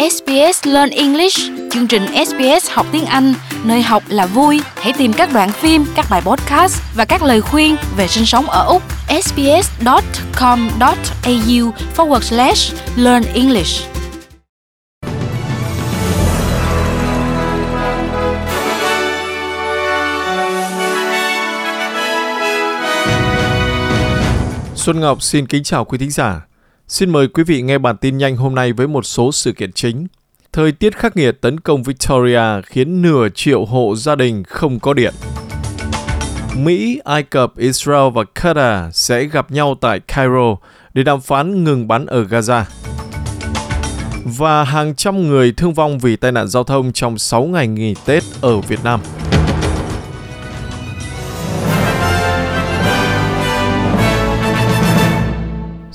SBS Learn English, chương trình SBS học tiếng Anh, nơi học là vui. Hãy tìm các đoạn phim, các bài podcast và các lời khuyên về sinh sống ở Úc. sbs.com.au forward slash learn English. Xuân Ngọc xin kính chào quý thính giả. Xin mời quý vị nghe bản tin nhanh hôm nay với một số sự kiện chính. Thời tiết khắc nghiệt tấn công Victoria khiến nửa triệu hộ gia đình không có điện. Mỹ, Ai Cập, Israel và Qatar sẽ gặp nhau tại Cairo để đàm phán ngừng bắn ở Gaza. Và hàng trăm người thương vong vì tai nạn giao thông trong 6 ngày nghỉ Tết ở Việt Nam.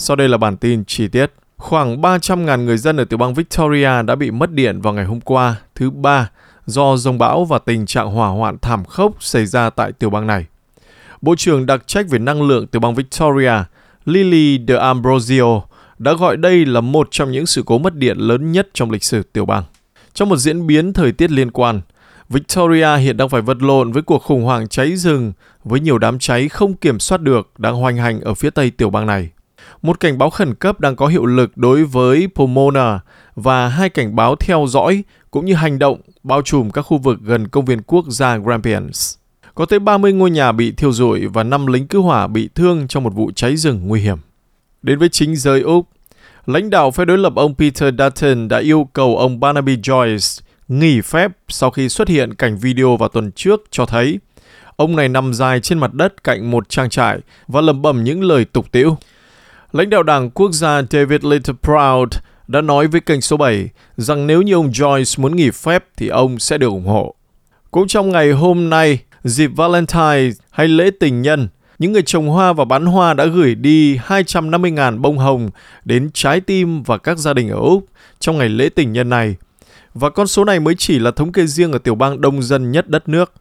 Sau đây là bản tin chi tiết. Khoảng 300.000 người dân ở tiểu bang Victoria đã bị mất điện vào ngày hôm qua, thứ Ba, do rông bão và tình trạng hỏa hoạn thảm khốc xảy ra tại tiểu bang này. Bộ trưởng đặc trách về năng lượng tiểu bang Victoria, Lily de Ambrosio, đã gọi đây là một trong những sự cố mất điện lớn nhất trong lịch sử tiểu bang. Trong một diễn biến thời tiết liên quan, Victoria hiện đang phải vật lộn với cuộc khủng hoảng cháy rừng với nhiều đám cháy không kiểm soát được đang hoành hành ở phía tây tiểu bang này một cảnh báo khẩn cấp đang có hiệu lực đối với Pomona và hai cảnh báo theo dõi cũng như hành động bao trùm các khu vực gần công viên quốc gia Grampians. Có tới 30 ngôi nhà bị thiêu rụi và 5 lính cứu hỏa bị thương trong một vụ cháy rừng nguy hiểm. Đến với chính giới Úc, lãnh đạo phe đối lập ông Peter Dutton đã yêu cầu ông Barnaby Joyce nghỉ phép sau khi xuất hiện cảnh video vào tuần trước cho thấy ông này nằm dài trên mặt đất cạnh một trang trại và lẩm bẩm những lời tục tĩu. Lãnh đạo đảng quốc gia David Littleproud đã nói với kênh số 7 rằng nếu như ông Joyce muốn nghỉ phép thì ông sẽ được ủng hộ. Cũng trong ngày hôm nay, dịp Valentine hay lễ tình nhân, những người trồng hoa và bán hoa đã gửi đi 250.000 bông hồng đến trái tim và các gia đình ở Úc trong ngày lễ tình nhân này. Và con số này mới chỉ là thống kê riêng ở tiểu bang đông dân nhất đất nước.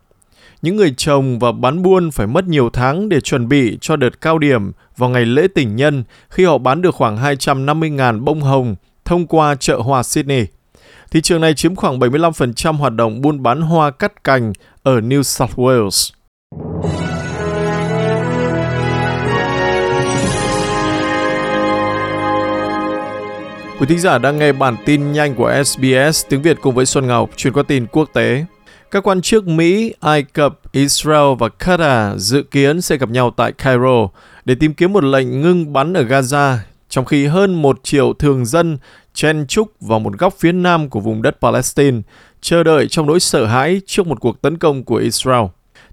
Những người trồng và bán buôn phải mất nhiều tháng để chuẩn bị cho đợt cao điểm vào ngày lễ tình nhân khi họ bán được khoảng 250.000 bông hồng thông qua chợ hoa Sydney. Thị trường này chiếm khoảng 75% hoạt động buôn bán hoa cắt cành ở New South Wales. Quý thính giả đang nghe bản tin nhanh của SBS tiếng Việt cùng với Xuân Ngọc, truyền qua tin quốc tế. Các quan chức Mỹ, Ai Cập, Israel và Qatar dự kiến sẽ gặp nhau tại Cairo để tìm kiếm một lệnh ngưng bắn ở Gaza, trong khi hơn một triệu thường dân chen trúc vào một góc phía nam của vùng đất Palestine, chờ đợi trong nỗi sợ hãi trước một cuộc tấn công của Israel.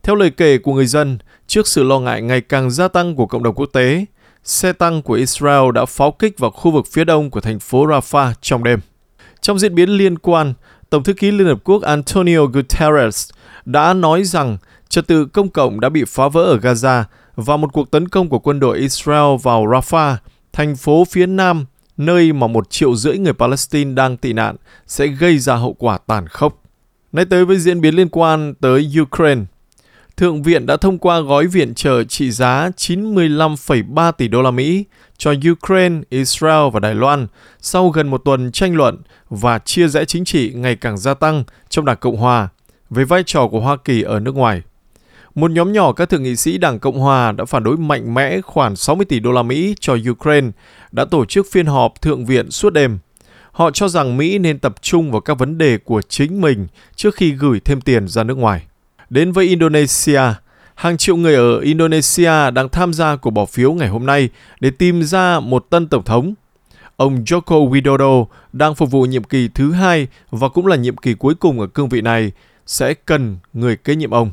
Theo lời kể của người dân, trước sự lo ngại ngày càng gia tăng của cộng đồng quốc tế, xe tăng của Israel đã pháo kích vào khu vực phía đông của thành phố Rafah trong đêm. Trong diễn biến liên quan, Tổng thư ký Liên Hợp Quốc Antonio Guterres đã nói rằng trật tự công cộng đã bị phá vỡ ở Gaza và một cuộc tấn công của quân đội Israel vào Rafah, thành phố phía nam, nơi mà một triệu rưỡi người Palestine đang tị nạn, sẽ gây ra hậu quả tàn khốc. Nay tới với diễn biến liên quan tới Ukraine, Thượng viện đã thông qua gói viện trợ trị giá 95,3 tỷ đô la Mỹ cho Ukraine, Israel và Đài Loan sau gần một tuần tranh luận và chia rẽ chính trị ngày càng gia tăng trong Đảng Cộng Hòa về vai trò của Hoa Kỳ ở nước ngoài. Một nhóm nhỏ các thượng nghị sĩ Đảng Cộng Hòa đã phản đối mạnh mẽ khoản 60 tỷ đô la Mỹ cho Ukraine, đã tổ chức phiên họp thượng viện suốt đêm. Họ cho rằng Mỹ nên tập trung vào các vấn đề của chính mình trước khi gửi thêm tiền ra nước ngoài. Đến với Indonesia, hàng triệu người ở Indonesia đang tham gia cuộc bỏ phiếu ngày hôm nay để tìm ra một tân tổng thống. Ông Joko Widodo đang phục vụ nhiệm kỳ thứ hai và cũng là nhiệm kỳ cuối cùng ở cương vị này sẽ cần người kế nhiệm ông.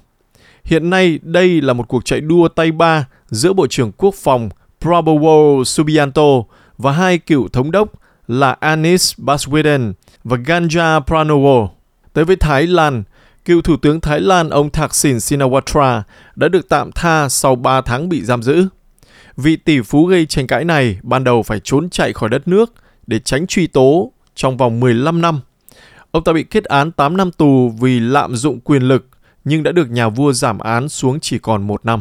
Hiện nay đây là một cuộc chạy đua tay ba giữa Bộ trưởng Quốc phòng Prabowo Subianto và hai cựu thống đốc là Anis Baswedan và Ganja Pranowo. Tới với Thái Lan, cựu Thủ tướng Thái Lan ông Thaksin Shinawatra đã được tạm tha sau 3 tháng bị giam giữ. Vị tỷ phú gây tranh cãi này, ban đầu phải trốn chạy khỏi đất nước để tránh truy tố trong vòng 15 năm. Ông ta bị kết án 8 năm tù vì lạm dụng quyền lực, nhưng đã được nhà vua giảm án xuống chỉ còn một năm.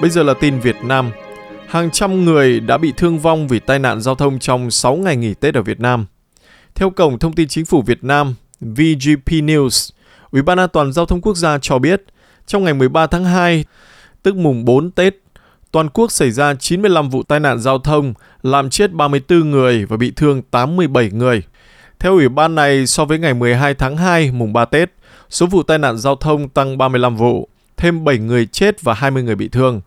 Bây giờ là tin Việt Nam. Hàng trăm người đã bị thương vong vì tai nạn giao thông trong 6 ngày nghỉ Tết ở Việt Nam. Theo Cổng Thông tin Chính phủ Việt Nam, VGP News, Ủy ban An toàn Giao thông Quốc gia cho biết, trong ngày 13 tháng 2, tức mùng 4 Tết, toàn quốc xảy ra 95 vụ tai nạn giao thông, làm chết 34 người và bị thương 87 người. Theo ủy ban này, so với ngày 12 tháng 2, mùng 3 Tết, số vụ tai nạn giao thông tăng 35 vụ, thêm 7 người chết và 20 người bị thương.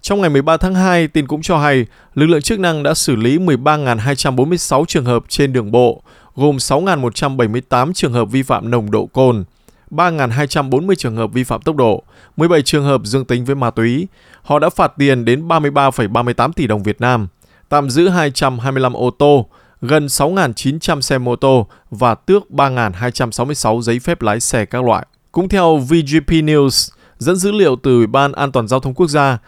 Trong ngày 13 tháng 2, tin cũng cho hay lực lượng chức năng đã xử lý 13.246 trường hợp trên đường bộ, gồm 6.178 trường hợp vi phạm nồng độ cồn, 3.240 trường hợp vi phạm tốc độ, 17 trường hợp dương tính với ma túy. Họ đã phạt tiền đến 33,38 tỷ đồng Việt Nam, tạm giữ 225 ô tô, gần 6.900 xe mô tô và tước 3.266 giấy phép lái xe các loại. Cũng theo VGP News, dẫn dữ liệu từ Ủy ban An toàn Giao thông Quốc gia,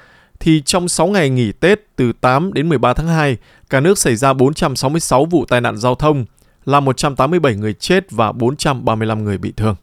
thì trong 6 ngày nghỉ Tết từ 8 đến 13 tháng 2, cả nước xảy ra 466 vụ tai nạn giao thông, làm 187 người chết và 435 người bị thương.